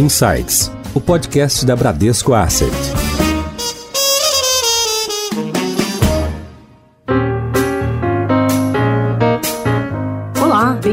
Insights, o podcast da Bradesco Asset.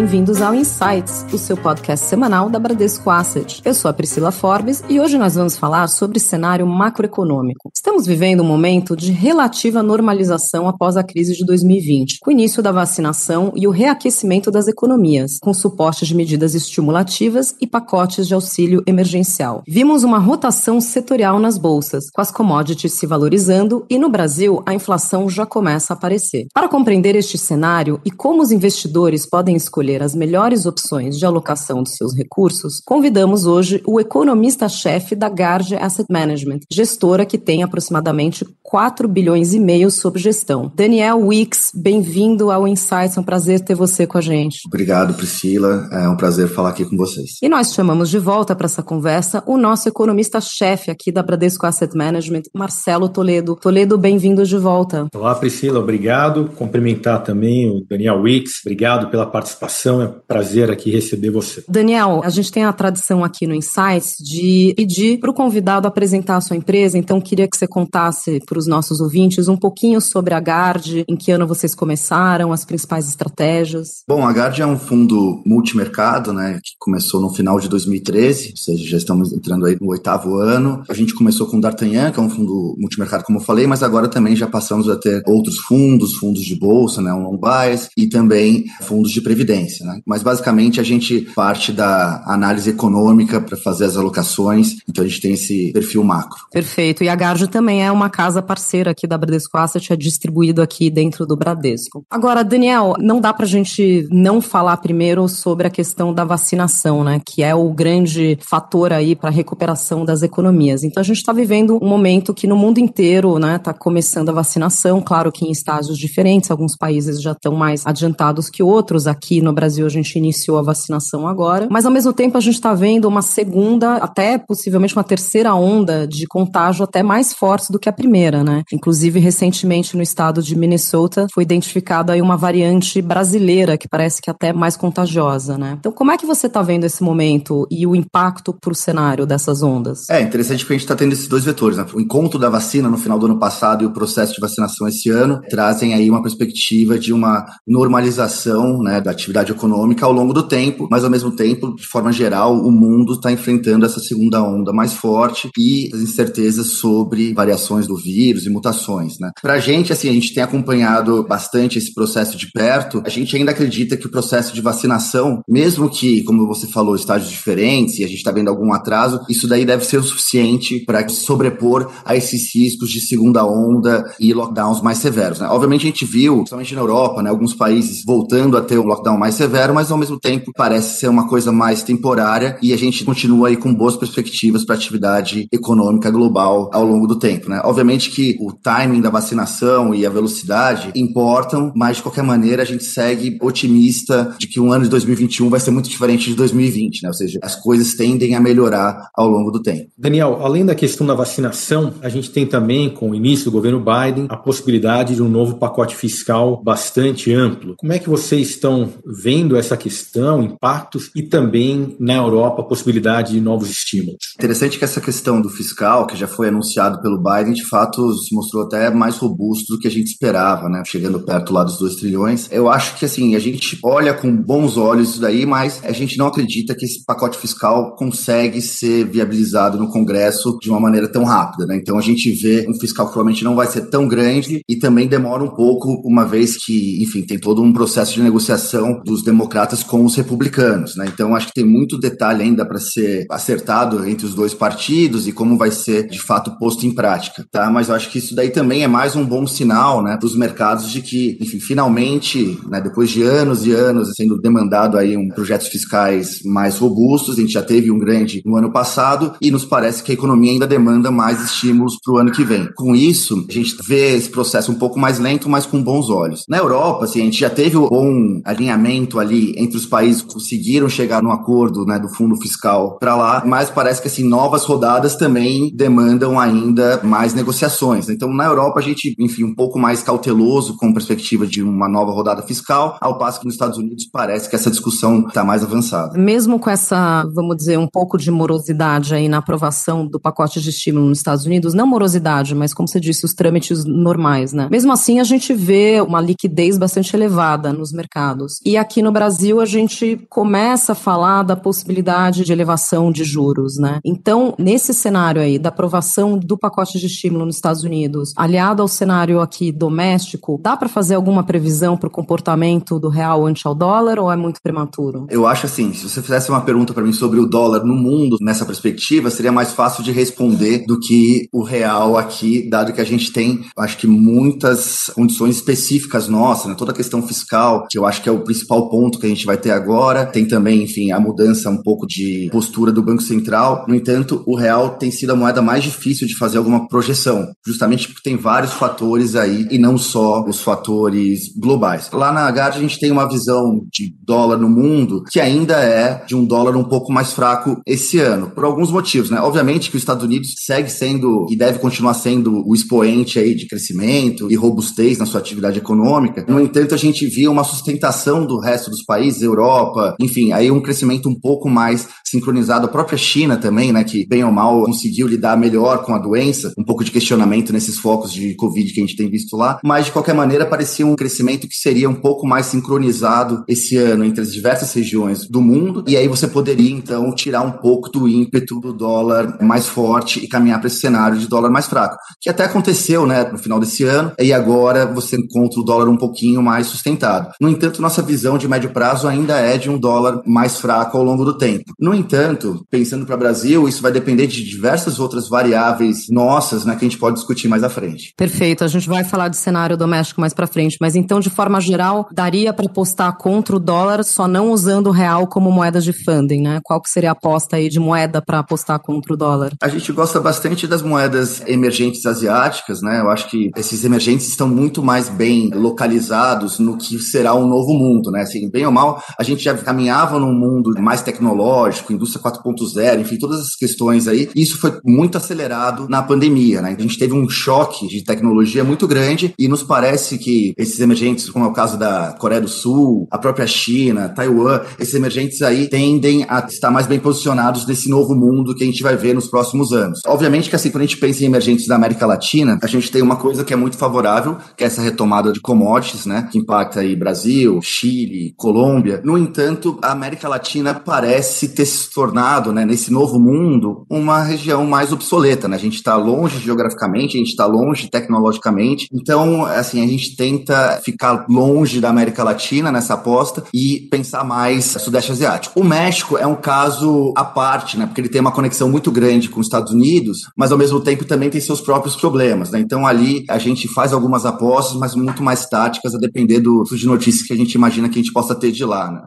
Bem-vindos ao Insights, o seu podcast semanal da Bradesco Asset. Eu sou a Priscila Forbes e hoje nós vamos falar sobre cenário macroeconômico. Estamos vivendo um momento de relativa normalização após a crise de 2020, com o início da vacinação e o reaquecimento das economias, com suporte de medidas estimulativas e pacotes de auxílio emergencial. Vimos uma rotação setorial nas bolsas, com as commodities se valorizando e no Brasil a inflação já começa a aparecer. Para compreender este cenário e como os investidores podem escolher as melhores opções de alocação de seus recursos, convidamos hoje o economista-chefe da Garde Asset Management, gestora que tem aproximadamente 4 bilhões e meio sob gestão. Daniel Wicks, bem-vindo ao Insights, é um prazer ter você com a gente. Obrigado, Priscila, é um prazer falar aqui com vocês. E nós chamamos de volta para essa conversa o nosso economista-chefe aqui da Bradesco Asset Management, Marcelo Toledo. Toledo, bem-vindo de volta. Olá, Priscila, obrigado. Cumprimentar também o Daniel Wicks, obrigado pela participação é um prazer aqui receber você. Daniel, a gente tem a tradição aqui no Insights de pedir para o convidado apresentar a sua empresa, então queria que você contasse para os nossos ouvintes um pouquinho sobre a Gard, em que ano vocês começaram, as principais estratégias. Bom, a Gard é um fundo multimercado, né, que começou no final de 2013, ou seja, já estamos entrando aí no oitavo ano. A gente começou com o D'Artagnan, que é um fundo multimercado, como eu falei, mas agora também já passamos a ter outros fundos, fundos de bolsa, né, um long bias, e também fundos de previdência. Né? Mas basicamente a gente parte da análise econômica para fazer as alocações, então a gente tem esse perfil macro. Perfeito. E a Garjo também é uma casa parceira aqui da Bradesco Asset, é distribuído aqui dentro do Bradesco. Agora, Daniel, não dá para a gente não falar primeiro sobre a questão da vacinação, né? Que é o grande fator aí para a recuperação das economias. Então a gente está vivendo um momento que no mundo inteiro, né, está começando a vacinação, claro que em estágios diferentes, alguns países já estão mais adiantados que outros. Aqui no Brasil a gente iniciou a vacinação agora, mas ao mesmo tempo a gente está vendo uma segunda, até possivelmente uma terceira onda de contágio até mais forte do que a primeira, né? Inclusive, recentemente no estado de Minnesota foi identificada aí uma variante brasileira que parece que é até mais contagiosa, né? Então, como é que você está vendo esse momento e o impacto para o cenário dessas ondas? É interessante que a gente está tendo esses dois vetores, né? O encontro da vacina no final do ano passado e o processo de vacinação esse ano trazem aí uma perspectiva de uma normalização, né, da atividade econômica ao longo do tempo, mas ao mesmo tempo, de forma geral, o mundo está enfrentando essa segunda onda mais forte e as incertezas sobre variações do vírus e mutações, né? A gente, assim, a gente tem acompanhado bastante esse processo de perto. A gente ainda acredita que o processo de vacinação, mesmo que, como você falou, estágios diferentes e a gente está vendo algum atraso, isso daí deve ser o suficiente para sobrepor a esses riscos de segunda onda e lockdowns mais severos. Né? Obviamente a gente viu, principalmente na Europa, né, alguns países voltando a ter um lockdown mais severo mas ao mesmo tempo parece ser uma coisa mais temporária e a gente continua aí com boas perspectivas para atividade econômica global ao longo do tempo, né? Obviamente que o timing da vacinação e a velocidade importam, mas de qualquer maneira a gente segue otimista de que o ano de 2021 vai ser muito diferente de 2020, né? Ou seja, as coisas tendem a melhorar ao longo do tempo. Daniel, além da questão da vacinação, a gente tem também, com o início do governo Biden, a possibilidade de um novo pacote fiscal bastante amplo. Como é que vocês estão vendo vendo essa questão, impactos e também na Europa a possibilidade de novos estímulos. Interessante que essa questão do fiscal, que já foi anunciado pelo Biden, de fato se mostrou até mais robusto do que a gente esperava, né? Chegando perto lá dos 2 trilhões. Eu acho que assim, a gente olha com bons olhos isso daí, mas a gente não acredita que esse pacote fiscal consegue ser viabilizado no Congresso de uma maneira tão rápida, né? Então a gente vê um fiscal que provavelmente não vai ser tão grande e também demora um pouco, uma vez que, enfim, tem todo um processo de negociação democratas com os republicanos, né? Então acho que tem muito detalhe ainda para ser acertado entre os dois partidos e como vai ser de fato posto em prática, tá? Mas eu acho que isso daí também é mais um bom sinal, né, dos mercados de que, enfim, finalmente, né, depois de anos e anos sendo demandado aí um projetos fiscais mais robustos, a gente já teve um grande no ano passado e nos parece que a economia ainda demanda mais estímulos para o ano que vem. Com isso, a gente vê esse processo um pouco mais lento, mas com bons olhos. Na Europa, assim, a gente já teve um bom alinhamento momento ali entre os países conseguiram chegar num acordo, né, do fundo fiscal para lá, mas parece que assim novas rodadas também demandam ainda mais negociações. Então, na Europa a gente, enfim, um pouco mais cauteloso com perspectiva de uma nova rodada fiscal, ao passo que nos Estados Unidos parece que essa discussão está mais avançada. Mesmo com essa, vamos dizer, um pouco de morosidade aí na aprovação do pacote de estímulo nos Estados Unidos, não morosidade, mas como você disse, os trâmites normais, né? Mesmo assim, a gente vê uma liquidez bastante elevada nos mercados. E aqui no Brasil, a gente começa a falar da possibilidade de elevação de juros, né? Então, nesse cenário aí da aprovação do pacote de estímulo nos Estados Unidos, aliado ao cenário aqui doméstico, dá para fazer alguma previsão para o comportamento do real ante ao dólar ou é muito prematuro? Eu acho assim, se você fizesse uma pergunta para mim sobre o dólar no mundo nessa perspectiva, seria mais fácil de responder do que o real aqui, dado que a gente tem, acho que muitas condições específicas nossas, né? toda a questão fiscal, que eu acho que é o principal ponto que a gente vai ter agora. Tem também, enfim, a mudança um pouco de postura do Banco Central. No entanto, o real tem sido a moeda mais difícil de fazer alguma projeção, justamente porque tem vários fatores aí e não só os fatores globais. Lá na Gard a gente tem uma visão de dólar no mundo que ainda é de um dólar um pouco mais fraco esse ano, por alguns motivos, né? Obviamente que os Estados Unidos segue sendo e deve continuar sendo o expoente aí de crescimento e robustez na sua atividade econômica. No entanto, a gente via uma sustentação do resto dos países, Europa, enfim, aí um crescimento um pouco mais sincronizado. A própria China também, né, que bem ou mal conseguiu lidar melhor com a doença, um pouco de questionamento nesses focos de Covid que a gente tem visto lá, mas de qualquer maneira parecia um crescimento que seria um pouco mais sincronizado esse ano entre as diversas regiões do mundo, e aí você poderia então tirar um pouco do ímpeto do dólar mais forte e caminhar para esse cenário de dólar mais fraco, que até aconteceu, né, no final desse ano, e agora você encontra o dólar um pouquinho mais sustentado. No entanto, nossa visão de médio prazo ainda é de um dólar mais fraco ao longo do tempo. No entanto, pensando para o Brasil, isso vai depender de diversas outras variáveis nossas, né, que a gente pode discutir mais à frente. Perfeito, a gente vai falar de cenário doméstico mais para frente, mas então, de forma geral, daria para apostar contra o dólar, só não usando o real como moeda de funding, né? Qual que seria a aposta aí de moeda para apostar contra o dólar? A gente gosta bastante das moedas emergentes asiáticas, né? Eu acho que esses emergentes estão muito mais bem localizados no que será um novo mundo, né? Assim, bem ou mal, a gente já caminhava num mundo mais tecnológico, indústria 4.0, enfim, todas essas questões aí. Isso foi muito acelerado na pandemia, né? A gente teve um choque de tecnologia muito grande e nos parece que esses emergentes, como é o caso da Coreia do Sul, a própria China, Taiwan, esses emergentes aí tendem a estar mais bem posicionados nesse novo mundo que a gente vai ver nos próximos anos. Obviamente que assim, quando a gente pensa em emergentes da América Latina, a gente tem uma coisa que é muito favorável, que é essa retomada de commodities, né? Que impacta aí Brasil, Chile, Colômbia. No entanto, a América Latina parece ter se tornado, né, nesse novo mundo, uma região mais obsoleta, né? A gente está longe geograficamente, a gente está longe tecnologicamente. Então, assim, a gente tenta ficar longe da América Latina nessa aposta e pensar mais Sudeste Asiático. O México é um caso à parte, né? Porque ele tem uma conexão muito grande com os Estados Unidos, mas ao mesmo tempo também tem seus próprios problemas, né? Então ali a gente faz algumas apostas, mas muito mais táticas, a depender do de notícias que a gente imagina que a gente possa ter de lá, né?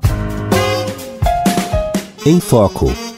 Em Foco.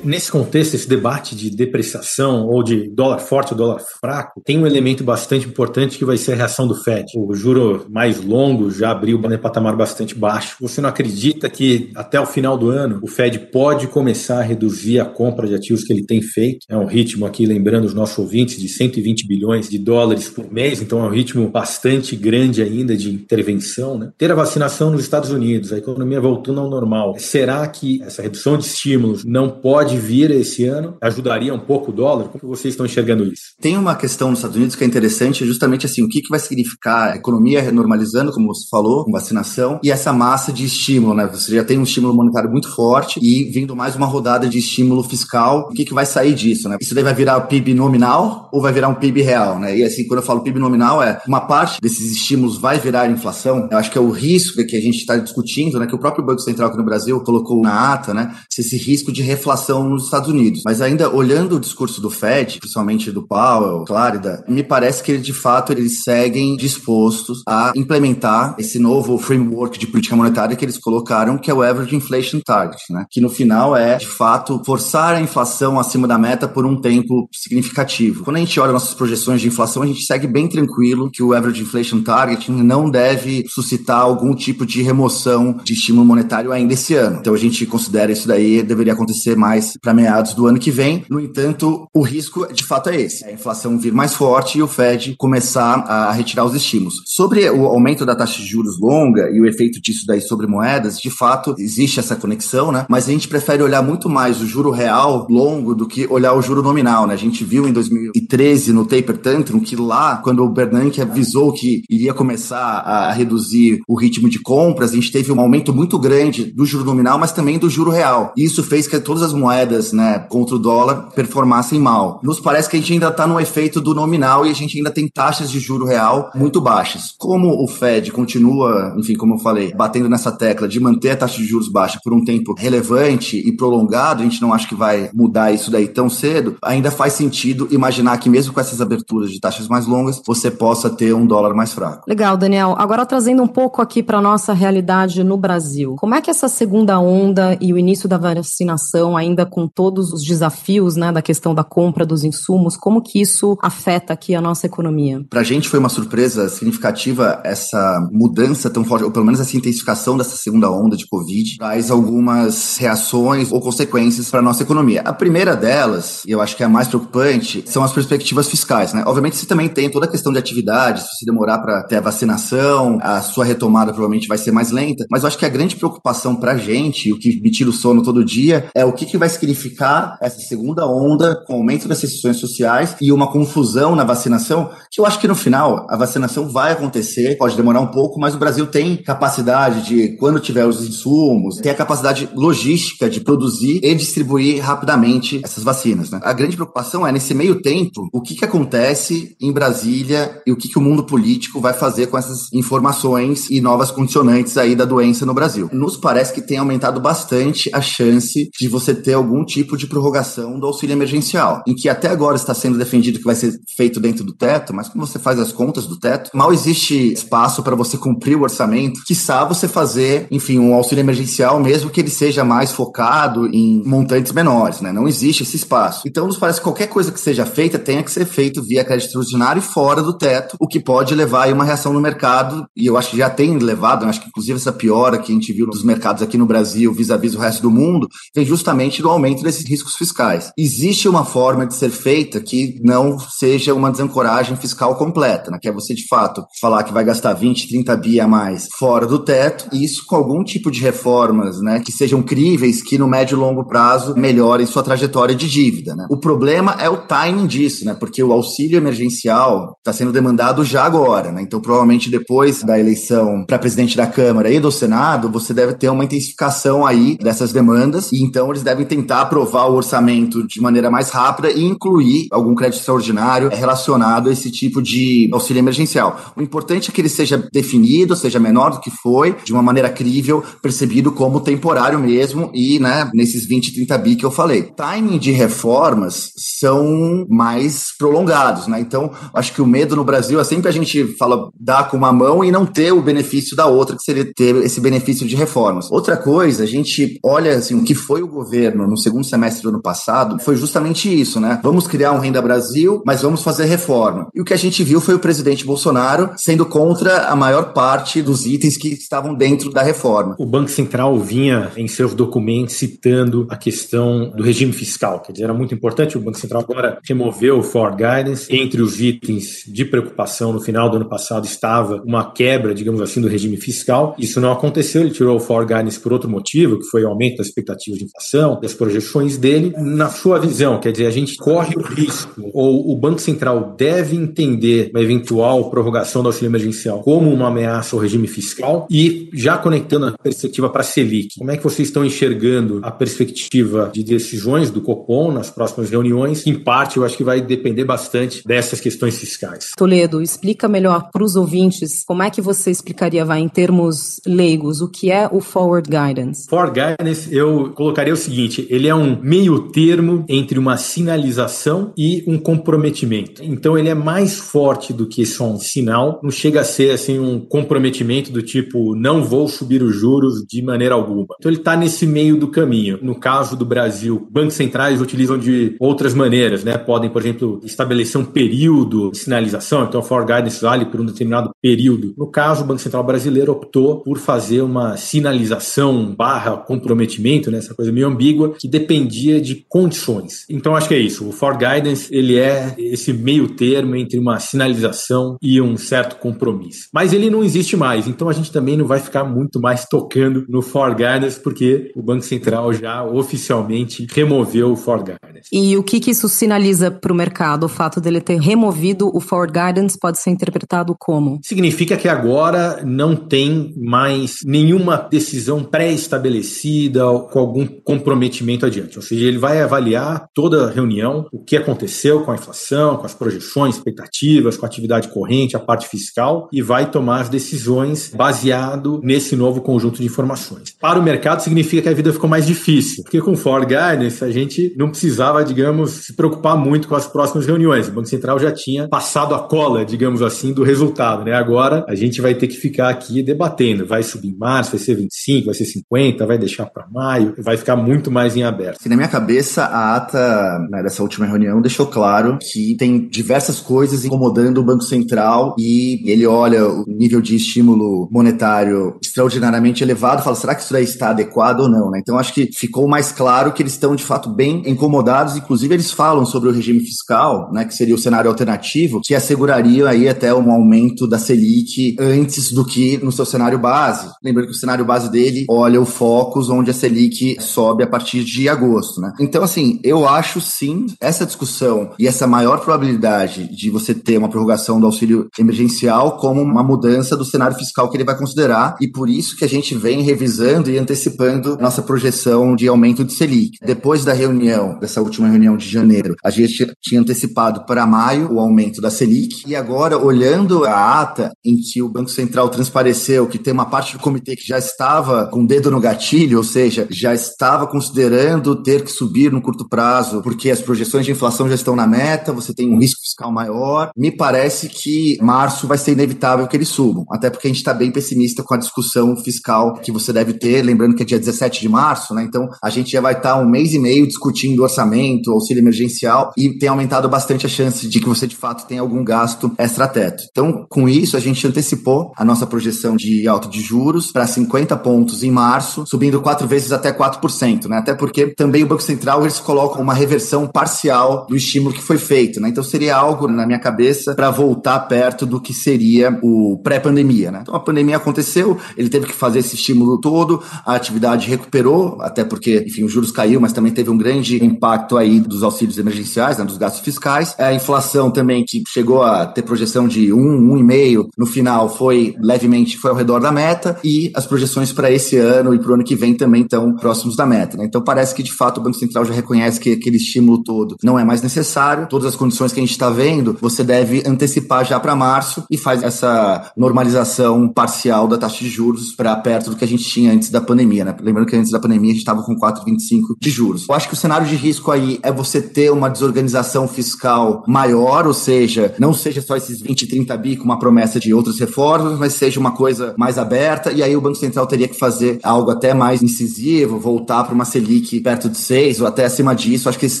Nesse contexto, esse debate de depreciação ou de dólar forte ou dólar fraco, tem um elemento bastante importante que vai ser a reação do Fed. O juro mais longo já abriu um patamar bastante baixo. Você não acredita que até o final do ano o Fed pode começar a reduzir a compra de ativos que ele tem feito? É um ritmo aqui, lembrando os nossos ouvintes, de 120 bilhões de dólares por mês, então é um ritmo bastante grande ainda de intervenção. Né? Ter a vacinação nos Estados Unidos, a economia voltando ao normal. Será que essa redução de estímulos não pode vir esse ano ajudaria um pouco o dólar? Como vocês estão enxergando isso? Tem uma questão nos Estados Unidos que é interessante, justamente assim, o que, que vai significar a economia normalizando, como você falou, com vacinação, e essa massa de estímulo, né? Você já tem um estímulo monetário muito forte e vindo mais uma rodada de estímulo fiscal, o que, que vai sair disso, né? Isso daí vai virar o PIB nominal ou vai virar um PIB real, né? E assim, quando eu falo PIB nominal, é uma parte desses estímulos vai virar inflação. Eu acho que é o risco que a gente está discutindo, né? Que o próprio Banco Central aqui no Brasil colocou na ata, né? Se esse risco de reflação inflação nos Estados Unidos. Mas ainda olhando o discurso do Fed, principalmente do Powell, Clarida, me parece que de fato eles seguem dispostos a implementar esse novo framework de política monetária que eles colocaram, que é o Average Inflation Target, né? Que no final é, de fato, forçar a inflação acima da meta por um tempo significativo. Quando a gente olha nossas projeções de inflação, a gente segue bem tranquilo que o Average Inflation Target não deve suscitar algum tipo de remoção de estímulo monetário ainda esse ano. Então a gente considera isso daí deveria acontecer mais para meados do ano que vem. No entanto, o risco de fato é esse: a inflação vir mais forte e o Fed começar a retirar os estímulos. Sobre o aumento da taxa de juros longa e o efeito disso daí sobre moedas, de fato existe essa conexão, né? Mas a gente prefere olhar muito mais o juro real longo do que olhar o juro nominal, né? A gente viu em 2013 no Taper Tantrum que lá, quando o Bernanke avisou que iria começar a reduzir o ritmo de compras, a gente teve um aumento muito grande do juro nominal, mas também do juro real. Isso fez que todas as moedas, né, contra o dólar performassem mal. Nos parece que a gente ainda está no efeito do nominal e a gente ainda tem taxas de juro real muito baixas. Como o Fed continua, enfim, como eu falei, batendo nessa tecla de manter a taxa de juros baixa por um tempo relevante e prolongado, a gente não acha que vai mudar isso daí tão cedo, ainda faz sentido imaginar que mesmo com essas aberturas de taxas mais longas, você possa ter um dólar mais fraco. Legal, Daniel. Agora trazendo um pouco aqui para nossa realidade no Brasil. Como é que essa segunda onda e o início da vacinação, ainda com todos os desafios, né, da questão da compra dos insumos, como que isso afeta aqui a nossa economia? Para a gente foi uma surpresa significativa essa mudança tão forte, ou pelo menos essa intensificação dessa segunda onda de Covid, traz algumas reações ou consequências para a nossa economia. A primeira delas, e eu acho que é a mais preocupante, são as perspectivas fiscais. Né? Obviamente, você também tem toda a questão de atividade, se demorar para ter a vacinação, a sua retomada provavelmente vai ser mais lenta, mas eu acho que a grande preocupação para a gente, o que me tira o sono todo dia, é o que, que vai significar essa segunda onda com o aumento das restrições sociais e uma confusão na vacinação, que eu acho que no final a vacinação vai acontecer, pode demorar um pouco, mas o Brasil tem capacidade de, quando tiver os insumos, ter a capacidade logística de produzir e distribuir rapidamente essas vacinas. Né? A grande preocupação é, nesse meio tempo, o que, que acontece em Brasília e o que, que o mundo político vai fazer com essas informações e novas condicionantes aí da doença no Brasil. Nos parece que tem aumentado bastante a chance de você ter tipo de prorrogação do auxílio emergencial, em que até agora está sendo defendido que vai ser feito dentro do teto, mas como você faz as contas do teto, mal existe espaço para você cumprir o orçamento, quiçá você fazer, enfim, um auxílio emergencial, mesmo que ele seja mais focado em montantes menores, né? Não existe esse espaço. Então, nos parece que qualquer coisa que seja feita tenha que ser feito via crédito extraordinário e fora do teto, o que pode levar a uma reação no mercado, e eu acho que já tem levado, eu acho que inclusive essa piora que a gente viu dos mercados aqui no Brasil vis-à-vis -vis o resto do mundo, vem justamente do aumento desses riscos fiscais. Existe uma forma de ser feita que não seja uma desancoragem fiscal completa, né? que é você, de fato, falar que vai gastar 20, 30 bi a mais fora do teto, e isso com algum tipo de reformas né, que sejam críveis, que no médio e longo prazo melhorem sua trajetória de dívida. Né? O problema é o timing disso, né? porque o auxílio emergencial está sendo demandado já agora. Né? Então, provavelmente depois da eleição para presidente da Câmara e do Senado, você deve ter uma intensificação aí dessas demandas, e então eles devem tentar aprovar o orçamento de maneira mais rápida e incluir algum crédito extraordinário relacionado a esse tipo de auxílio emergencial. O importante é que ele seja definido, seja menor do que foi, de uma maneira crível, percebido como temporário mesmo e, né, nesses 20, 30 bi que eu falei. Timing de reformas são mais prolongados, né? Então, acho que o medo no Brasil é sempre a gente fala dar com uma mão e não ter o benefício da outra, que seria ter esse benefício de reformas. Outra coisa, a gente olha assim, o que foi o governo no segundo semestre do ano passado, foi justamente isso, né? Vamos criar um Renda Brasil, mas vamos fazer reforma. E o que a gente viu foi o presidente Bolsonaro sendo contra a maior parte dos itens que estavam dentro da reforma. O Banco Central vinha em seus documentos citando a questão do regime fiscal, dizer, era muito importante. O Banco Central agora removeu o Forward Guidance. Entre os itens de preocupação no final do ano passado estava uma quebra, digamos assim, do regime fiscal. Isso não aconteceu, ele tirou o Forward Guidance por outro motivo, que foi o aumento das expectativas de inflação, das projeções dele. Na sua visão, quer dizer, a gente corre o risco, ou o Banco Central deve entender uma eventual prorrogação do auxílio emergencial como uma ameaça ao regime fiscal e já conectando a perspectiva para a Selic, como é que vocês estão enxergando a perspectiva de decisões do Copom nas próximas reuniões? Em parte, eu acho que vai depender bastante dessas questões fiscais. Toledo, explica melhor para os ouvintes como é que você explicaria, vai, em termos leigos, o que é o Forward Guidance? Forward Guidance, eu colocaria o seguinte, Ele é um meio termo entre uma sinalização e um comprometimento. Então ele é mais forte do que só um sinal, não chega a ser assim um comprometimento do tipo não vou subir os juros de maneira alguma. Então ele está nesse meio do caminho. No caso do Brasil, bancos centrais utilizam de outras maneiras, né? Podem, por exemplo, estabelecer um período de sinalização, então o for guidance vale por um determinado período. No caso, o Banco Central brasileiro optou por fazer uma sinalização barra comprometimento, né? essa coisa meio ambígua, que dependia de condições. Então acho que é isso. O for guidance ele é esse meio termo entre uma sinalização e um certo compromisso. Mas ele não existe mais, então a gente também não vai ficar muito mais tocando no for guidance porque o Banco Central já oficialmente removeu o for guidance. E o que, que isso sinaliza para o mercado? O fato dele ter removido o for guidance pode ser interpretado como? Significa que agora não tem mais nenhuma decisão pré-estabelecida com algum comprometimento adiante. Ou seja, ele vai avaliar toda reunião, o que aconteceu com a inflação, com as projeções, expectativas, com a atividade corrente, a parte fiscal e vai tomar as decisões baseado nesse novo conjunto de informações. Para o mercado significa que a vida ficou mais difícil, porque com for guidance a gente não precisava, digamos, se preocupar muito com as próximas reuniões. O Banco Central já tinha passado a cola, digamos assim, do resultado, né? Agora a gente vai ter que ficar aqui debatendo, vai subir em março, vai ser 25, vai ser 50, vai deixar para maio, vai ficar muito mais em aberto. E na minha cabeça, a ata né, dessa última reunião deixou claro que tem diversas coisas incomodando o Banco Central e ele olha o nível de estímulo monetário extraordinariamente elevado e fala, será que isso daí está adequado ou não? Né? Então acho que ficou mais claro que eles estão de fato bem incomodados, inclusive eles falam sobre o regime fiscal, né, que seria o cenário alternativo, que asseguraria aí até um aumento da Selic antes do que no seu cenário base. Lembrando que o cenário base dele olha o Focus, onde a Selic sobe a partir de agosto, né? Então, assim, eu acho sim essa discussão e essa maior probabilidade de você ter uma prorrogação do auxílio emergencial como uma mudança do cenário fiscal que ele vai considerar e por isso que a gente vem revisando e antecipando nossa projeção de aumento de Selic. Depois da reunião, dessa última reunião de janeiro, a gente tinha antecipado para maio o aumento da Selic e agora, olhando a ata em que o Banco Central transpareceu que tem uma parte do comitê que já estava com o dedo no gatilho, ou seja, já estava considerando ter que subir no curto prazo, porque as projeções de inflação já estão na meta, você tem um risco fiscal maior. Me parece que março vai ser inevitável que eles subam, até porque a gente está bem pessimista com a discussão fiscal que você deve ter, lembrando que é dia 17 de março, né? Então a gente já vai estar tá um mês e meio discutindo orçamento, auxílio emergencial e tem aumentado bastante a chance de que você de fato tenha algum gasto extra-teto. Então, com isso, a gente antecipou a nossa projeção de alta de juros para 50 pontos em março, subindo quatro vezes até 4%, né? Até porque também o Banco Central eles colocam uma reversão parcial do estímulo que foi feito, né? Então seria algo na minha cabeça para voltar perto do que seria o pré-pandemia, né? Então a pandemia aconteceu, ele teve que fazer esse estímulo todo, a atividade recuperou, até porque, enfim, os juros caiu, mas também teve um grande impacto aí dos auxílios emergenciais, né, dos gastos fiscais. A inflação também que chegou a ter projeção de 1, 1,5 no final foi levemente foi ao redor da meta e as projeções para esse ano e para o ano que vem também estão próximos da meta. Né? Então que de fato o Banco Central já reconhece que aquele estímulo todo não é mais necessário. Todas as condições que a gente está vendo, você deve antecipar já para março e faz essa normalização parcial da taxa de juros para perto do que a gente tinha antes da pandemia. Né? Lembrando que antes da pandemia a gente estava com 4,25 de juros. Eu acho que o cenário de risco aí é você ter uma desorganização fiscal maior, ou seja, não seja só esses 20, 30 bi com uma promessa de outras reformas, mas seja uma coisa mais aberta e aí o Banco Central teria que fazer algo até mais incisivo, voltar para uma Selic perto de 6 ou até acima disso. Acho que esse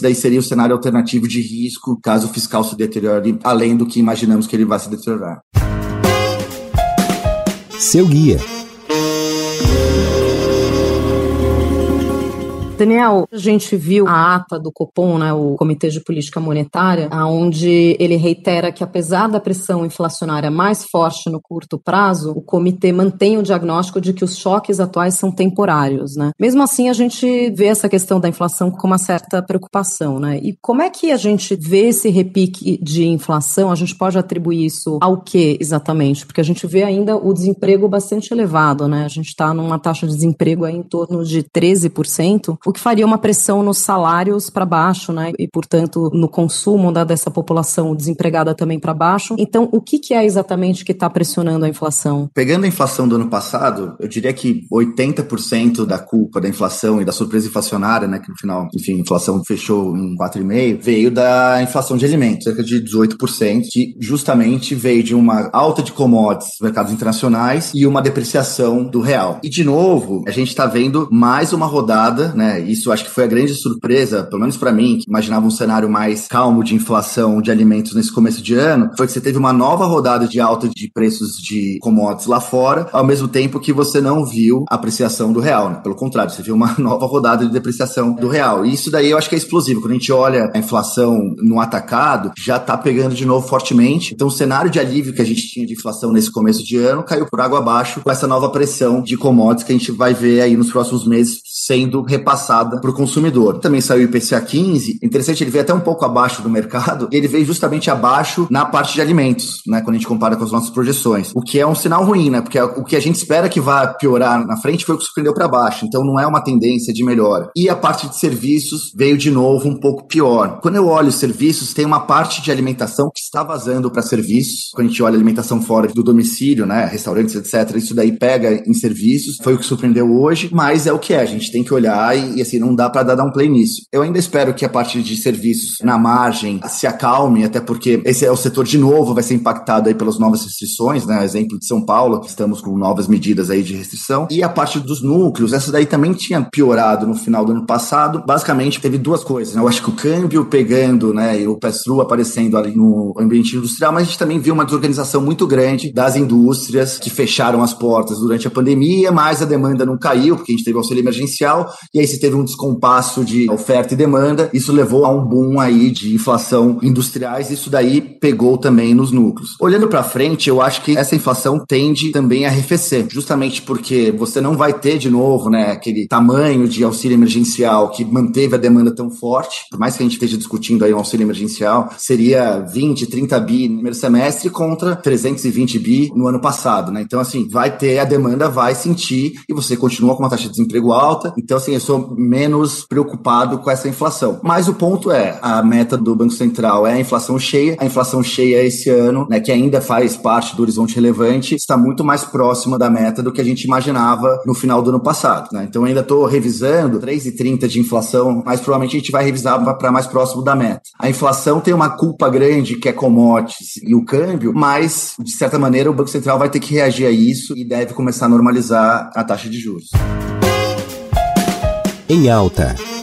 daí seria o cenário alternativo de risco caso o fiscal se deteriore além do que imaginamos que ele vai se deteriorar. Seu guia Daniel, a gente viu a ata do Copom, né, o Comitê de Política Monetária, onde ele reitera que apesar da pressão inflacionária mais forte no curto prazo, o comitê mantém o diagnóstico de que os choques atuais são temporários, né? Mesmo assim, a gente vê essa questão da inflação com uma certa preocupação, né? E como é que a gente vê esse repique de inflação? A gente pode atribuir isso ao que exatamente? Porque a gente vê ainda o desemprego bastante elevado, né? A gente está numa taxa de desemprego em torno de 13%, o que faria uma pressão nos salários para baixo, né? E, portanto, no consumo da, dessa população desempregada também para baixo. Então, o que, que é exatamente que está pressionando a inflação? Pegando a inflação do ano passado, eu diria que 80% da culpa da inflação e da surpresa inflacionária, né, que no final, enfim, a inflação fechou em 4,5%, veio da inflação de alimentos, cerca de 18%, que justamente veio de uma alta de commodities mercados internacionais e uma depreciação do real. E, de novo, a gente está vendo mais uma rodada, né, isso acho que foi a grande surpresa, pelo menos para mim, que imaginava um cenário mais calmo de inflação de alimentos nesse começo de ano, foi que você teve uma nova rodada de alta de preços de commodities lá fora, ao mesmo tempo que você não viu a apreciação do real. Né? Pelo contrário, você viu uma nova rodada de depreciação do real. E isso daí eu acho que é explosivo. Quando a gente olha a inflação no atacado, já está pegando de novo fortemente. Então, o cenário de alívio que a gente tinha de inflação nesse começo de ano caiu por água abaixo com essa nova pressão de commodities que a gente vai ver aí nos próximos meses sendo repassada para o consumidor. Também saiu o IPCA 15, interessante, ele veio até um pouco abaixo do mercado, e ele veio justamente abaixo na parte de alimentos, né, quando a gente compara com as nossas projeções. O que é um sinal ruim, né, porque o que a gente espera que vá piorar na frente foi o que surpreendeu para baixo, então não é uma tendência de melhora. E a parte de serviços veio de novo um pouco pior. Quando eu olho os serviços, tem uma parte de alimentação que está vazando para serviços. Quando a gente olha alimentação fora do domicílio, né, restaurantes, etc., isso daí pega em serviços. Foi o que surpreendeu hoje, mas é o que é. A gente tem que olhar e, e assim, não dá para dar um play nisso. Eu ainda espero que a parte de serviços na margem se acalme, até porque esse é o setor de novo, vai ser impactado aí pelas novas restrições, né? Exemplo de São Paulo, estamos com novas medidas aí de restrição. E a parte dos núcleos, essa daí também tinha piorado no final do ano passado. Basicamente, teve duas coisas, né? Eu acho que o câmbio pegando, né, e o pass-through aparecendo ali no ambiente industrial, mas a gente também viu uma desorganização muito grande das indústrias que fecharam as portas durante a pandemia, mas a demanda não caiu, porque a gente teve auxílio emergencial, e aí se um descompasso de oferta e demanda, isso levou a um boom aí de inflação industriais, isso daí pegou também nos núcleos. Olhando para frente, eu acho que essa inflação tende também a arrefecer, justamente porque você não vai ter de novo, né, aquele tamanho de auxílio emergencial que manteve a demanda tão forte, por mais que a gente esteja discutindo aí um auxílio emergencial, seria 20, 30 bi no primeiro semestre contra 320 bi no ano passado, né? Então, assim, vai ter, a demanda vai sentir e você continua com uma taxa de desemprego alta. Então, assim, eu sou menos preocupado com essa inflação. Mas o ponto é, a meta do Banco Central é a inflação cheia. A inflação cheia esse ano, né, que ainda faz parte do horizonte relevante, está muito mais próxima da meta do que a gente imaginava no final do ano passado. Né? Então, ainda estou revisando 3,30 de inflação, mas provavelmente a gente vai revisar para mais próximo da meta. A inflação tem uma culpa grande que é commodities e o câmbio, mas, de certa maneira, o Banco Central vai ter que reagir a isso e deve começar a normalizar a taxa de juros. Em alta.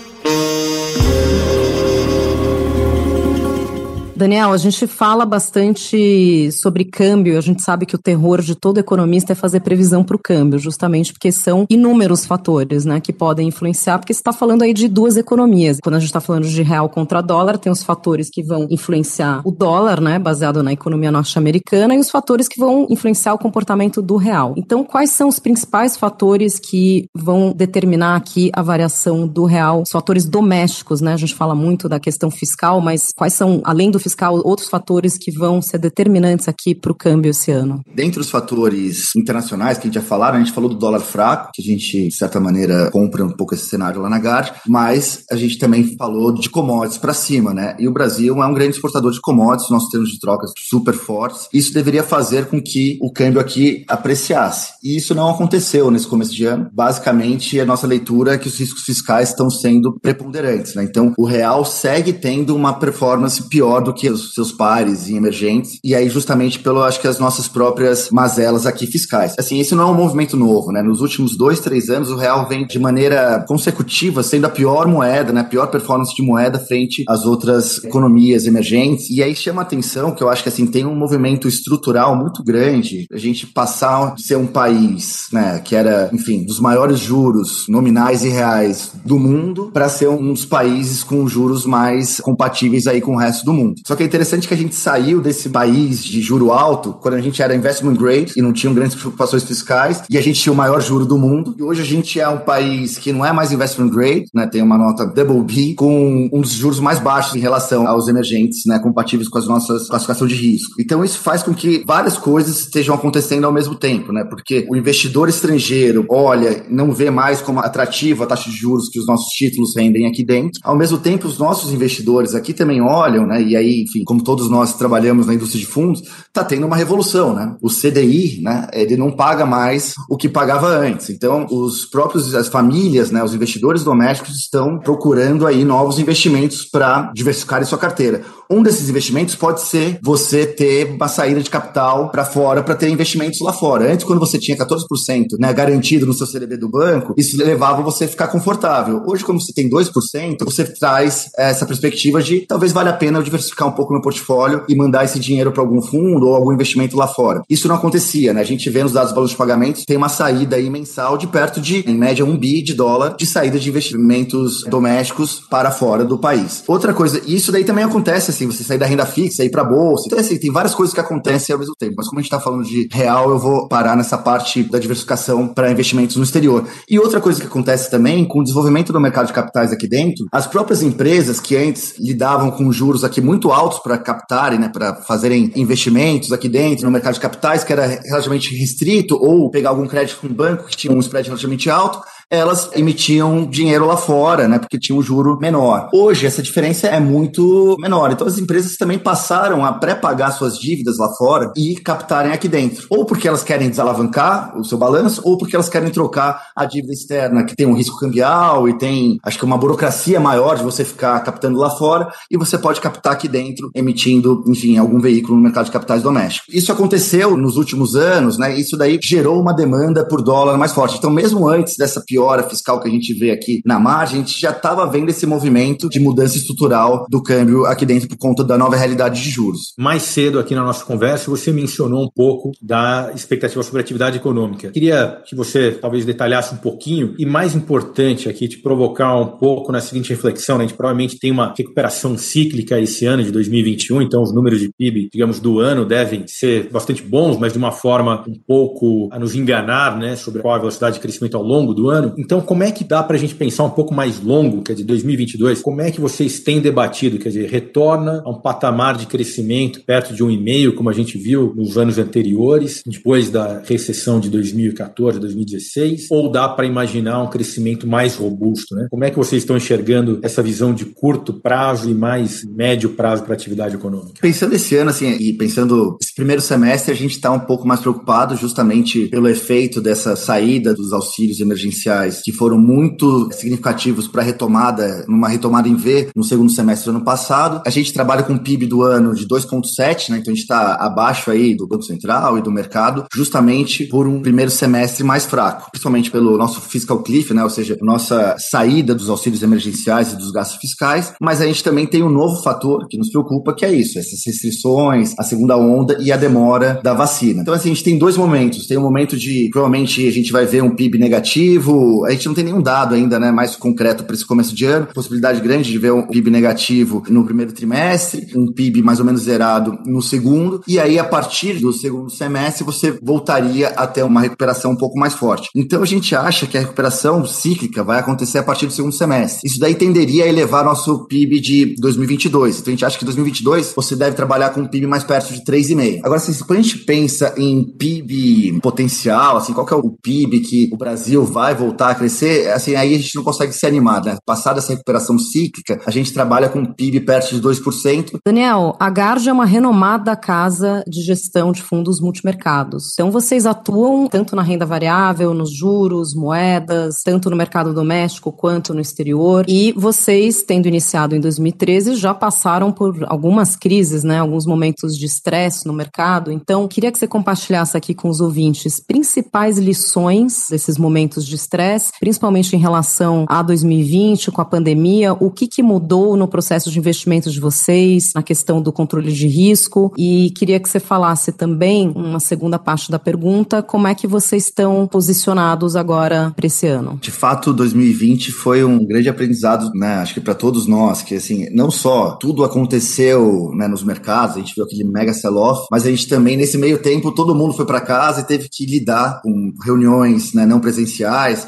Daniel, a gente fala bastante sobre câmbio, a gente sabe que o terror de todo economista é fazer previsão para o câmbio, justamente porque são inúmeros fatores né, que podem influenciar, porque você está falando aí de duas economias. Quando a gente está falando de real contra dólar, tem os fatores que vão influenciar o dólar, né, baseado na economia norte-americana, e os fatores que vão influenciar o comportamento do real. Então, quais são os principais fatores que vão determinar aqui a variação do real? Os fatores domésticos, né? A gente fala muito da questão fiscal, mas quais são, além do fiscal, outros fatores que vão ser determinantes aqui para o câmbio esse ano? Dentre os fatores internacionais que a gente já falaram, a gente falou do dólar fraco, que a gente, de certa maneira, compra um pouco esse cenário lá na GARD, mas a gente também falou de commodities para cima, né? E o Brasil é um grande exportador de commodities, nossos termos de trocas super fortes. Isso deveria fazer com que o câmbio aqui apreciasse. E isso não aconteceu nesse começo de ano. Basicamente, a nossa leitura é que os riscos fiscais estão sendo preponderantes, né? Então, o real segue tendo uma performance pior do que os seus pares em emergentes, e aí justamente pelo, acho que as nossas próprias mazelas aqui fiscais. Assim, esse não é um movimento novo, né? Nos últimos dois, três anos, o real vem de maneira consecutiva sendo a pior moeda, né? A pior performance de moeda frente às outras economias emergentes, e aí chama atenção que eu acho que, assim, tem um movimento estrutural muito grande, a gente passar de ser um país, né, que era, enfim, dos maiores juros nominais e reais do mundo, para ser um dos países com juros mais compatíveis aí com o resto do mundo. Só que é interessante que a gente saiu desse país de juro alto, quando a gente era investment grade e não tinha grandes preocupações fiscais, e a gente tinha o maior juro do mundo. E hoje a gente é um país que não é mais investment grade, né? Tem uma nota double B, com um dos juros mais baixos em relação aos emergentes, né? Compatíveis com as nossas classificação de risco. Então isso faz com que várias coisas estejam acontecendo ao mesmo tempo, né? Porque o investidor estrangeiro olha, não vê mais como atrativa a taxa de juros que os nossos títulos rendem aqui dentro. Ao mesmo tempo, os nossos investidores aqui também olham, né? E aí, enfim, como todos nós trabalhamos na indústria de fundos, tá tendo uma revolução, né? O CDI, né? Ele não paga mais o que pagava antes. Então, os próprios as famílias, né? Os investidores domésticos estão procurando aí novos investimentos para diversificar sua carteira. Um desses investimentos pode ser você ter uma saída de capital para fora para ter investimentos lá fora. Antes, quando você tinha 14% né, garantido no seu CDB do banco, isso levava você a ficar confortável. Hoje, quando você tem 2%, você traz essa perspectiva de talvez valha a pena eu diversificar um pouco meu portfólio e mandar esse dinheiro para algum fundo ou algum investimento lá fora. Isso não acontecia, né? A gente vê nos dados do balanço de pagamentos, tem uma saída aí mensal de perto de, em média, um bi de dólar de saída de investimentos domésticos para fora do país. Outra coisa, isso daí também acontece assim, você sair da renda fixa, ir para bolsa. Então, assim, tem várias coisas que acontecem ao mesmo tempo. Mas como a gente está falando de real, eu vou parar nessa parte da diversificação para investimentos no exterior. E outra coisa que acontece também, com o desenvolvimento do mercado de capitais aqui dentro, as próprias empresas que antes lidavam com juros aqui muito altos para captarem, né, para fazerem investimentos aqui dentro no mercado de capitais, que era relativamente restrito, ou pegar algum crédito com um banco que tinha um spread relativamente alto, elas emitiam dinheiro lá fora, né? Porque tinha um juro menor. Hoje, essa diferença é muito menor. Então, as empresas também passaram a pré-pagar suas dívidas lá fora e captarem aqui dentro. Ou porque elas querem desalavancar o seu balanço, ou porque elas querem trocar a dívida externa, que tem um risco cambial e tem, acho que, uma burocracia maior de você ficar captando lá fora, e você pode captar aqui dentro, emitindo, enfim, algum veículo no mercado de capitais doméstico. Isso aconteceu nos últimos anos, né? Isso daí gerou uma demanda por dólar mais forte. Então, mesmo antes dessa pior piora fiscal que a gente vê aqui na margem, a gente já estava vendo esse movimento de mudança estrutural do câmbio aqui dentro por conta da nova realidade de juros. Mais cedo aqui na nossa conversa, você mencionou um pouco da expectativa sobre atividade econômica. Queria que você talvez detalhasse um pouquinho e, mais importante aqui, te provocar um pouco na seguinte reflexão. Né? A gente provavelmente tem uma recuperação cíclica esse ano de 2021, então os números de PIB, digamos, do ano devem ser bastante bons, mas de uma forma um pouco a nos enganar né, sobre qual a velocidade de crescimento ao longo do ano. Então, como é que dá para a gente pensar um pouco mais longo, quer dizer, 2022? Como é que vocês têm debatido? Quer dizer, retorna a um patamar de crescimento perto de um e meio, como a gente viu nos anos anteriores, depois da recessão de 2014, 2016? Ou dá para imaginar um crescimento mais robusto? Né? Como é que vocês estão enxergando essa visão de curto prazo e mais médio prazo para a atividade econômica? Pensando esse ano, assim, e pensando esse primeiro semestre, a gente está um pouco mais preocupado justamente pelo efeito dessa saída dos auxílios emergenciais que foram muito significativos para a retomada, numa retomada em V no segundo semestre do ano passado. A gente trabalha com PIB do ano de 2,7, né? Então a gente está abaixo aí do Banco Central e do mercado, justamente por um primeiro semestre mais fraco, principalmente pelo nosso fiscal cliff, né? Ou seja, nossa saída dos auxílios emergenciais e dos gastos fiscais. Mas a gente também tem um novo fator que nos preocupa, que é isso: essas restrições, a segunda onda e a demora da vacina. Então, assim, a gente tem dois momentos. Tem um momento de provavelmente a gente vai ver um PIB negativo, a gente não tem nenhum dado ainda, né, mais concreto para esse começo de ano. Possibilidade grande de ver um PIB negativo no primeiro trimestre, um PIB mais ou menos zerado no segundo, e aí a partir do segundo semestre você voltaria a ter uma recuperação um pouco mais forte. Então a gente acha que a recuperação cíclica vai acontecer a partir do segundo semestre. Isso daí tenderia a elevar nosso PIB de 2022. Então a gente acha que 2022 você deve trabalhar com um PIB mais perto de 3,5. Agora, assim, quando a gente pensa em PIB potencial, assim, qual que é o PIB que o Brasil vai voltar voltar a crescer, assim, aí a gente não consegue se animar, né? Passada essa recuperação cíclica, a gente trabalha com PIB perto de 2%. Daniel, a Garja é uma renomada casa de gestão de fundos multimercados. Então, vocês atuam tanto na renda variável, nos juros, moedas, tanto no mercado doméstico quanto no exterior. E vocês, tendo iniciado em 2013, já passaram por algumas crises, né? Alguns momentos de estresse no mercado. Então, queria que você compartilhasse aqui com os ouvintes principais lições desses momentos de estresse principalmente em relação a 2020, com a pandemia. O que, que mudou no processo de investimentos de vocês, na questão do controle de risco? E queria que você falasse também, uma segunda parte da pergunta, como é que vocês estão posicionados agora para esse ano? De fato, 2020 foi um grande aprendizado, né? Acho que para todos nós, que assim, não só tudo aconteceu né, nos mercados, a gente viu aquele mega sell-off, mas a gente também, nesse meio tempo, todo mundo foi para casa e teve que lidar com reuniões né, não presenciais.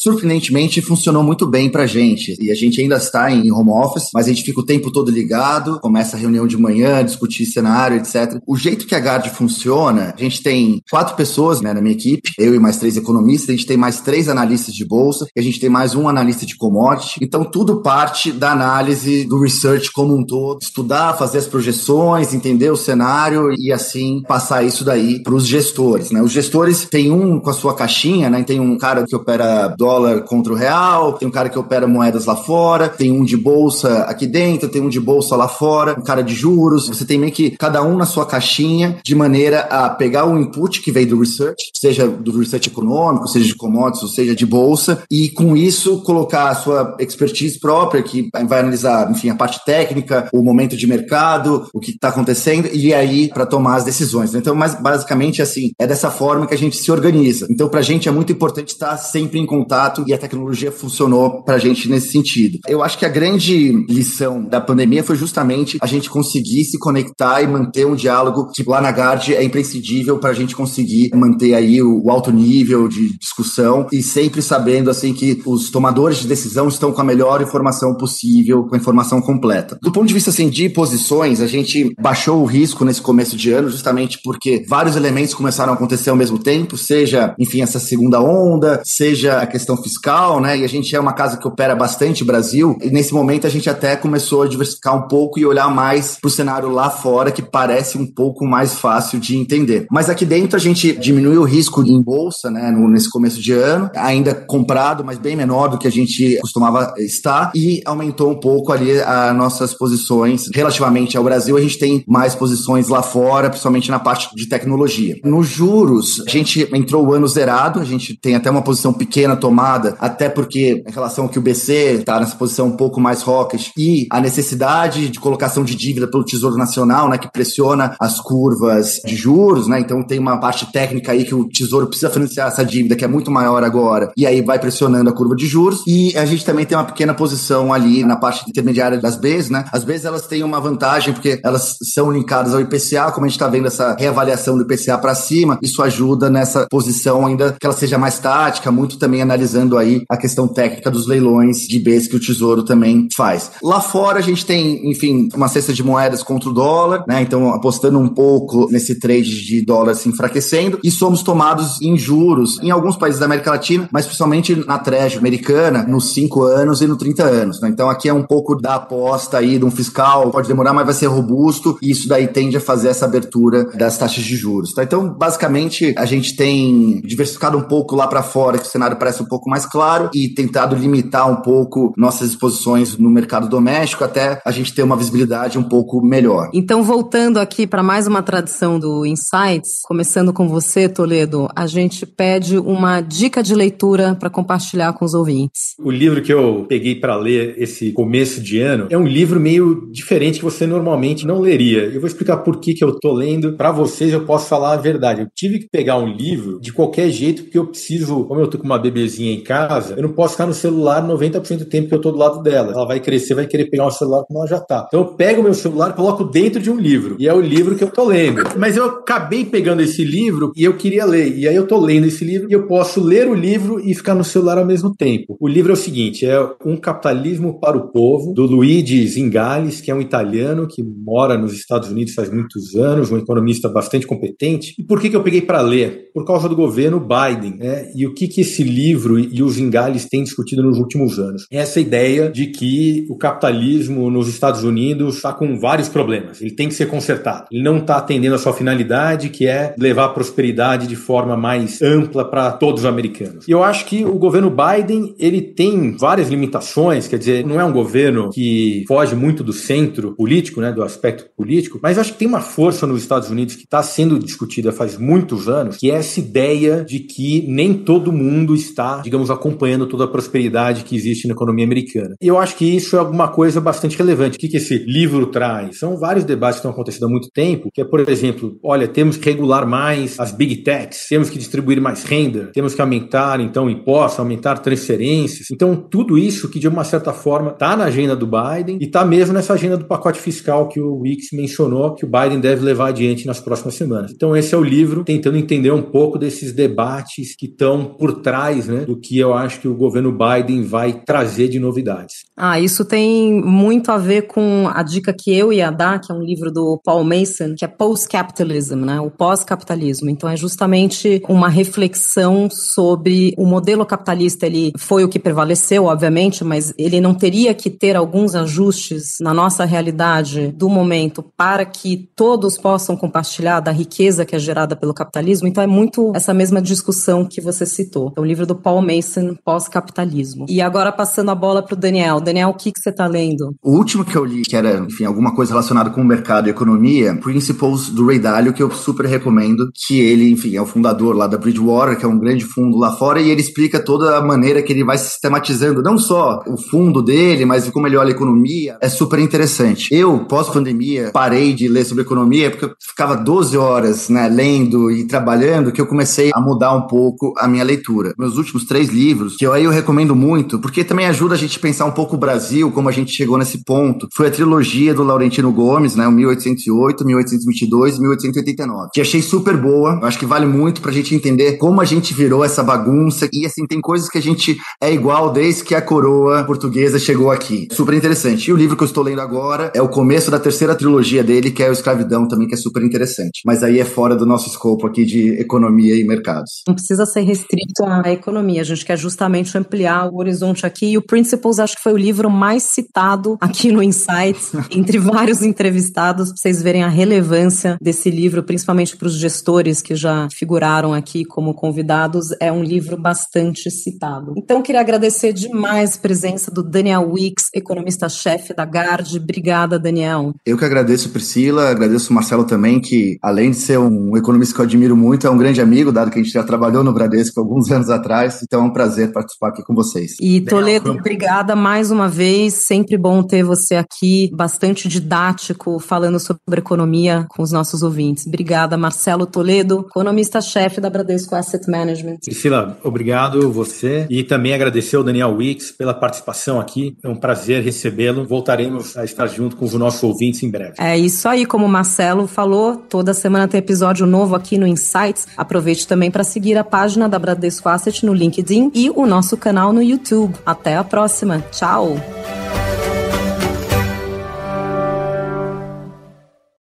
Surpreendentemente, funcionou muito bem para a gente. E a gente ainda está em home office, mas a gente fica o tempo todo ligado, começa a reunião de manhã, discutir cenário, etc. O jeito que a Guard funciona, a gente tem quatro pessoas né, na minha equipe, eu e mais três economistas, a gente tem mais três analistas de bolsa e a gente tem mais um analista de commodity. Então, tudo parte da análise do research como um todo, estudar, fazer as projeções, entender o cenário e assim passar isso daí para os gestores. Né? Os gestores têm um com a sua caixinha, né? tem um cara que opera dólar contra o real, tem um cara que opera moedas lá fora, tem um de bolsa aqui dentro, tem um de bolsa lá fora, um cara de juros. Você tem meio que cada um na sua caixinha, de maneira a pegar o input que veio do research, seja do research econômico, seja de commodities, ou seja de bolsa, e com isso colocar a sua expertise própria, que vai analisar, enfim, a parte técnica, o momento de mercado, o que está acontecendo, e aí para tomar as decisões. Então, mas basicamente assim, é dessa forma que a gente se organiza. Então, para a gente é muito importante estar sempre em contato e a tecnologia funcionou para a gente nesse sentido. Eu acho que a grande lição da pandemia foi justamente a gente conseguir se conectar e manter um diálogo que lá na Guard é imprescindível para a gente conseguir manter aí o, o alto nível de discussão e sempre sabendo assim que os tomadores de decisão estão com a melhor informação possível, com a informação completa. Do ponto de vista assim de posições, a gente baixou o risco nesse começo de ano justamente porque vários elementos começaram a acontecer ao mesmo tempo, seja, enfim, essa segunda onda, seja a questão fiscal, né? E a gente é uma casa que opera bastante Brasil, e nesse momento a gente até começou a diversificar um pouco e olhar mais para o cenário lá fora, que parece um pouco mais fácil de entender. Mas aqui dentro a gente diminuiu o risco em bolsa, né, nesse começo de ano, ainda comprado, mas bem menor do que a gente costumava estar, e aumentou um pouco ali as nossas posições relativamente ao Brasil. A gente tem mais posições lá fora, principalmente na parte de tecnologia. Nos juros, a gente entrou o ano zerado, a gente tem até uma posição pequena tomada, até porque em relação ao que o BC está nessa posição um pouco mais hawkish e a necessidade de colocação de dívida pelo Tesouro Nacional, né, que pressiona as curvas de juros, né? Então tem uma parte técnica aí que o Tesouro precisa financiar essa dívida que é muito maior agora e aí vai pressionando a curva de juros e a gente também tem uma pequena posição ali na parte intermediária das Bs, né? As Bs elas têm uma vantagem porque elas são linkadas ao IPCA, como a gente está vendo essa reavaliação do IPCA para cima, isso ajuda nessa posição ainda que ela seja mais tática, muito também analisando aí a questão técnica dos leilões de Bs que o Tesouro também faz. Lá fora a gente tem, enfim, uma cesta de moedas contra o dólar, né? Então apostando um pouco nesse trade de dólar se enfraquecendo e somos tomados em juros em alguns países da América Latina, mas principalmente na Treasury americana, nos 5 anos e no 30 anos. Né? Então aqui é um pouco da aposta aí de um fiscal, pode demorar, mas vai ser robusto e isso daí tende a fazer essa abertura das taxas de juros. Tá? Então, basicamente, a gente tem diversificado um pouco lá para fora, que o cenário parece um pouco mais claro, e tentado limitar um pouco nossas exposições no mercado doméstico até a gente ter uma visibilidade um pouco melhor. Então, voltando aqui para mais uma tradição do Insights, começando com você, Toledo, a gente pede uma dica de leitura para compartilhar com os ouvintes. O livro que eu peguei para ler esse começo de ano é um livro meio diferente que você normalmente não leria. Eu vou explicar por que, que eu tô lendo. Para vocês, eu posso falar a verdade. Eu tive que pegar um livro de qualquer jeito, porque eu preciso, como eu tô com uma bebezinha em casa, eu não posso ficar no celular 90% do tempo que eu tô do lado dela. Ela vai crescer, vai querer pegar o celular como ela já tá. Então eu pego o meu celular coloco dentro de um livro. E é o livro que eu tô lendo. Mas eu acabei pegando esse livro e eu queria ler. E aí eu tô lendo esse livro e eu posso ler o livro e ficar no celular ao mesmo tempo. O livro é o seguinte: é Um Capitalismo para o Povo, do Luigi Zingales, que é um italiano que mora nos Estados Unidos faz muitos anos, um economista bastante competente. E por que, que eu peguei para ler? Por causa do governo Biden. Né? E o que, que esse livro e o Zingales têm discutido nos últimos anos? Essa ideia de que o capitalismo nos Estados Unidos está com vários problemas. Ele tem que ser consertado. Ele não está atendendo a sua finalidade, que é levar a prosperidade de forma mais ampla para todos os americanos. E eu acho que o governo Biden ele tem várias limitações, quer dizer, não é um governo que foge muito do centro político, né, do aspecto político, mas eu acho que tem uma força nos Estados Unidos que está sendo discutida faz muitos anos, que é essa ideia de que nem todo mundo está digamos, acompanhando toda a prosperidade que existe na economia americana. E eu acho que isso é alguma coisa bastante relevante. O que, que esse livro traz? São vários debates que estão acontecendo há muito tempo, que é, por exemplo, olha, temos que regular mais as big techs, temos que distribuir mais renda, temos que aumentar, então, impostos, aumentar transferências. Então, tudo isso que, de uma certa forma, está na agenda do Biden e está mesmo nessa agenda do pacote fiscal que o Wicks mencionou, que o Biden deve levar adiante nas próximas semanas. Então, esse é o livro tentando entender um pouco desses debates que estão por trás né, do que eu acho que o governo Biden vai trazer de novidades. Ah, isso tem muito a ver com a dica que eu ia dar, que é um livro do Paul Mason, que é Post-Capitalism, né? O pós-capitalismo. Então é justamente uma reflexão sobre o modelo capitalista, ele foi o que prevaleceu, obviamente, mas ele não teria que ter alguns ajustes na nossa realidade do momento para que todos possam compartilhar da riqueza que é gerada pelo capitalismo. Então é muito essa mesma discussão que você citou. É o livro do Paul Mason, Pós-Capitalismo. E agora passando a bola para o Daniel. Daniel, o que, que você está lendo? O último que eu li, que era, enfim, alguma coisa relacionada com o mercado e economia, Principles do Ray Dalio, que eu super recomendo, que ele, enfim, é o fundador lá da Bridgewater, que é um grande fundo lá fora, e ele explica toda a maneira que ele vai sistematizando, não só o fundo dele, mas como ele olha a economia. É super interessante. Eu, pós-pandemia, parei de ler sobre economia, porque eu ficava 12 horas, né, lendo e trabalhando, que eu comecei a mudar um pouco a minha leitura. Meus últimos três livros, que eu aí eu recomendo muito, porque também ajuda a gente a pensar um pouco o Brasil, como a gente chegou nesse ponto. Foi a trilogia do Laurentino Gomes, né? O 1808, 1822 e 1889. Que achei super boa. Acho que vale muito pra gente entender como a gente virou essa bagunça. E assim, tem coisas que a gente é igual desde que a coroa portuguesa chegou aqui. Super interessante. E o livro que eu estou lendo agora é o começo da terceira trilogia dele, que é o Escravidão também, que é super interessante. Mas aí é fora do nosso escopo aqui de economia e mercados. Não precisa ser restrito à economia. A gente quer justamente ampliar o horizonte aqui. E o Principles acho que foi o livro mais citado aqui no Insights, entre vários entrevistados, para vocês verem a relevância desse livro, principalmente para os gestores que já figuraram aqui como convidados. É um livro bastante citado. Então, queria agradecer demais a presença do Daniel Wicks, economista-chefe da GARD. Obrigada, Daniel. Eu que agradeço, Priscila, agradeço o Marcelo também, que além de ser um economista que eu admiro muito, é um grande amigo, dado que a gente já trabalhou no Bradesco alguns anos atrás. Então é um prazer participar aqui com vocês. E Toledo, obrigada mais uma vez. Sempre bom ter você aqui, bastante didático, falando sobre economia com os nossos ouvintes. Obrigada, Marcelo Toledo, economista-chefe da Bradesco Asset Management. Priscila, obrigado você e também agradecer ao Daniel Wicks pela participação aqui. É um prazer recebê-lo. Voltaremos a estar junto com os nossos ouvintes em breve. É isso aí, como o Marcelo falou, toda semana tem episódio novo aqui no Insights. Aproveite também para seguir a página da Bradesco Asset no LinkedIn e o nosso canal no YouTube. Até a próxima. Tchau!